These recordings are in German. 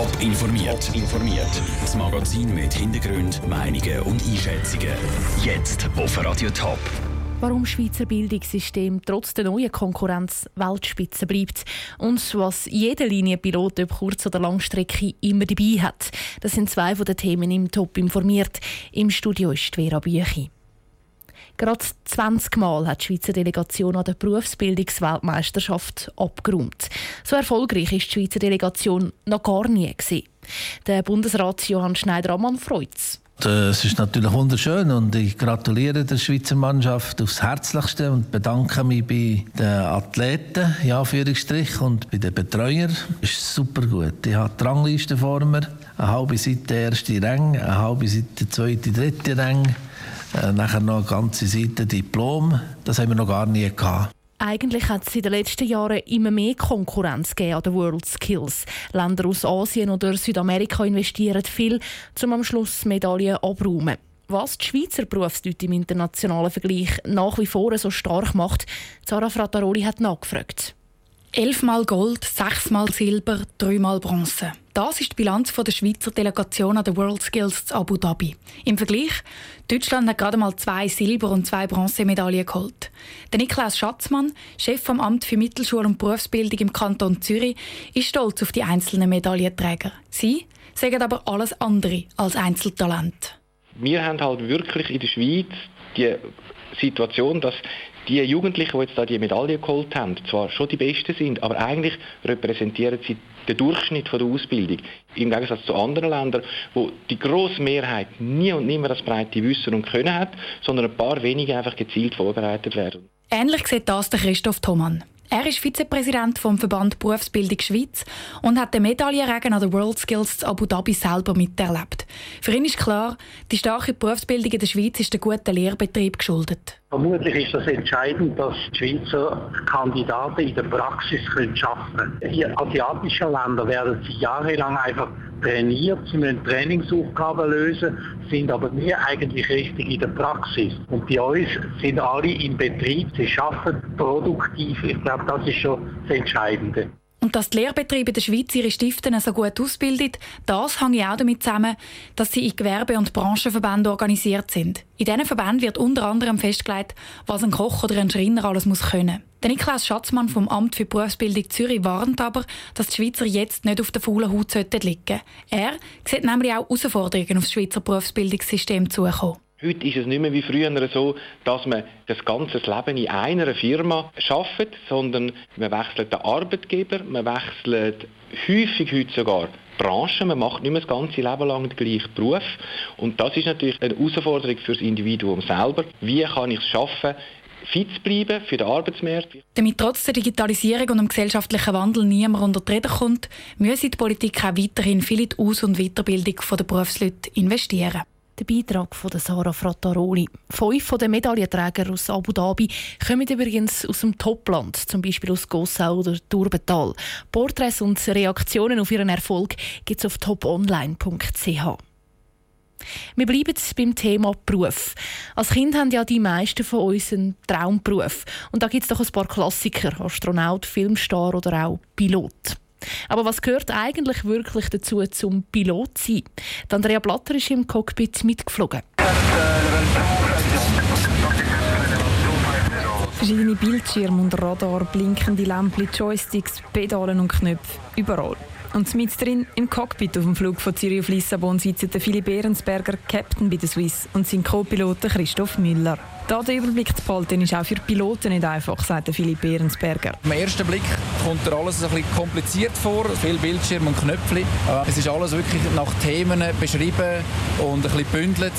Top informiert. informiert. Das Magazin mit Hintergrund, Meinungen und Einschätzungen. Jetzt auf Radio Top. Warum Schweizer Bildungssystem trotz der neuen Konkurrenz Weltspitze bleibt und was jeder Linienpilot ob Kurz- oder Langstrecke immer dabei hat. Das sind zwei von den Themen im Top informiert. Im Studio ist Vera Büchi. Gerade 20 Mal hat die Schweizer Delegation an der Berufsbildungsweltmeisterschaft abgeräumt. So erfolgreich ist die Schweizer Delegation noch gar nie gewesen. Der Bundesrat Johann Schneider-Ammann freut es. Es ist natürlich wunderschön und ich gratuliere der Schweizer Mannschaft aufs Herzlichste und bedanke mich bei den Athleten, in Anführungsstrich, und bei den Betreuern. Es ist super gut. Ich habe die Rangliste vor mir, eine halbe Seite erste Rang, eine halbe Seite zweite, dritte Rang äh, nachher noch eine ganze Seite Diplom. Das haben wir noch gar nie gehabt. Eigentlich hat es in den letzten Jahren immer mehr Konkurrenz an den World Skills. Länder aus Asien oder Südamerika investieren viel, um am Schluss Medaillen abzuräumen. Was die Schweizer Berufsleute im internationalen Vergleich nach wie vor so stark macht, Zara Frattaroli hat nachgefragt. Elfmal Gold, sechsmal Silber, dreimal Bronze. Das ist die Bilanz der Schweizer Delegation an der World Skills zu Abu Dhabi. Im Vergleich, Deutschland hat gerade mal zwei Silber- und zwei Bronzemedaillen geholt. Der Niklas Schatzmann, Chef vom Amt für Mittelschule und Berufsbildung im Kanton Zürich, ist stolz auf die einzelnen Medaillenträger. Sie sagen aber alles andere als Einzeltalent. Wir haben halt wirklich in der Schweiz die Situation, dass die Jugendlichen, die jetzt da die Medaille geholt haben, zwar schon die Besten sind, aber eigentlich repräsentieren sie den Durchschnitt von der Ausbildung. Im Gegensatz zu anderen Ländern, wo die grosse Mehrheit nie und nimmer das breite Wissen und Können hat, sondern ein paar wenige einfach gezielt vorbereitet werden. Ähnlich sieht das der Christoph Thomann. Er ist Vizepräsident vom Verband Berufsbildung Schweiz und hat den Medaillenregen an der World Skills Abu Dhabi selber miterlebt. Für ihn ist klar, die starke Berufsbildung in der Schweiz ist der guten Lehrbetrieb geschuldet. Vermutlich ist das entscheidend, dass die Schweizer Kandidaten in der Praxis arbeiten können. Die asiatischen Länder werden sie jahrelang einfach trainiert, sie müssen Trainingsaufgaben lösen, sind aber nie eigentlich richtig in der Praxis. Und bei uns sind alle im Betrieb, sie arbeiten produktiv. Ich glaube, das ist schon das Entscheidende. Und dass die Lehrbetriebe der Schweiz ihre Stiften so gut ausbilden, das hängt auch damit zusammen, dass sie in Gewerbe- und Branchenverbänden organisiert sind. In diesen Verbänden wird unter anderem festgelegt, was ein Koch oder ein Schreiner alles muss können. Der Niklas Schatzmann vom Amt für Berufsbildung Zürich warnt aber, dass die Schweizer jetzt nicht auf der faulen Haut liegen sollten. Er sieht nämlich auch Herausforderungen auf das Schweizer Berufsbildungssystem zukommen. Heute ist es nicht mehr wie früher so, dass man das ganze Leben in einer Firma schafft, sondern man wechselt den Arbeitgeber, man wechselt häufig heute sogar Branchen, man macht nicht mehr das ganze Leben lang den gleichen Beruf und das ist natürlich eine Herausforderung für das Individuum selber. Wie kann ich es schaffen, fit zu bleiben für den Arbeitsmarkt. Damit trotz der Digitalisierung und dem gesellschaftlichen Wandel niemand unter die Rede kommt, müsse die Politik auch weiterhin viel in die Aus- und Weiterbildung der Berufsleute investieren. Der Beitrag von Sarah Frattaroli. Fünf der Medaillenträger aus Abu Dhabi kommen übrigens aus dem Topland, zum Beispiel aus Gossau oder Turbetal. Porträts und Reaktionen auf ihren Erfolg gibt es auf toponline.ch. Wir bleiben beim Thema Beruf. Als Kind haben ja die meisten von uns einen Traumberuf. Und da gibt es doch ein paar Klassiker: Astronaut, Filmstar oder auch Pilot. Aber was gehört eigentlich wirklich dazu, zum Pilot zu sein? Andrea Blatter ist im Cockpit mitgeflogen. Verschiedene Bildschirme und Radar, blinkende Lämpchen, Joysticks, Pedalen und Knöpfe, überall. Und mit drin im Cockpit auf dem Flug von Zürich auf Lissabon sitzen Philipp Ehrensberger, Captain bei der Swiss, und sein Co-Pilot Christoph Müller. Da den Überblick zu behalten, ist auch für Piloten nicht einfach, sagt Philipp Ehrensberger. Am ersten Blick kommt dir alles ein bisschen kompliziert vor, viel Bildschirm und Knöpfe. Es ist alles wirklich nach Themen beschrieben und ein bisschen bündelt,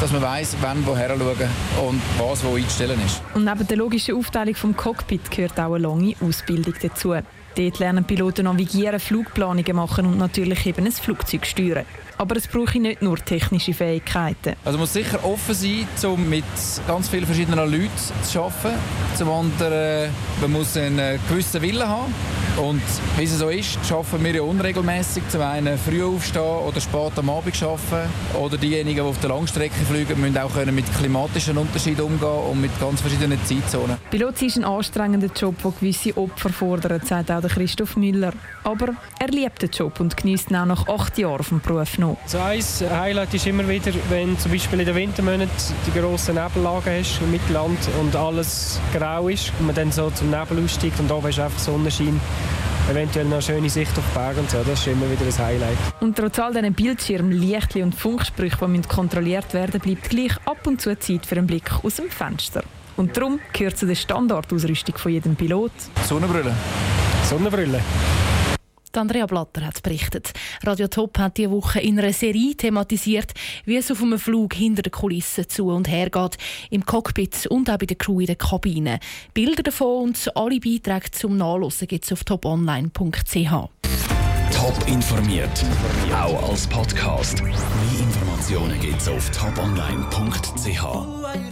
dass man weiß, wann woher schauen und was wo einzustellen ist. Und neben der logischen Aufteilung vom Cockpit gehört auch eine lange Ausbildung dazu. Dort lernen Piloten navigieren, Flugplanungen machen und natürlich eben ein Flugzeug steuern. Aber es brauche nicht nur technische Fähigkeiten. Also man muss sicher offen sein, um mit ganz vielen verschiedenen Leuten zu arbeiten. Zum anderen, man muss einen gewissen Willen haben. Und wie es so ist, arbeiten wir ja unregelmäßig. Zum einen früh aufstehen oder spät am Abend arbeiten. Oder diejenigen, die auf der Langstrecke fliegen, müssen auch mit klimatischen Unterschieden umgehen und mit ganz verschiedenen Zeitzonen. Pilot ist ein anstrengender Job, der gewisse Opfer fordert, sagt auch Christoph Müller. Aber er liebt den Job und genießt ihn auch nach acht Jahren vom Beruf noch. So ein Highlight ist immer wieder, wenn zum Beispiel in den Wintermonaten die grossen Nebellagen hast im Mittelland und alles grau ist und man dann so zum Nebel aussteigt und oben ist einfach Sonnenschein eventuell noch eine schöne Sicht auf die Berge und so. Das ist immer wieder ein Highlight. Und trotz all diesen Bildschirmen, Lichtli und Funksprüchen, die kontrolliert werden bleibt gleich ab und zu Zeit für einen Blick aus dem Fenster. Und darum gehört zu der Standardausrüstung von jedem Pilot Sonnenbrille. Sonnenbrille. Andrea Blatter hat berichtet. Radio Top hat diese Woche in einer Serie thematisiert, wie es auf einem Flug hinter den Kulissen zu und her geht, im Cockpit und auch bei der Crew in der Kabine. Bilder davon und alle Beiträge zum Nachlesen gibt es auf toponline.ch. Top informiert, auch als Podcast. Mehr Informationen gibt es auf toponline.ch.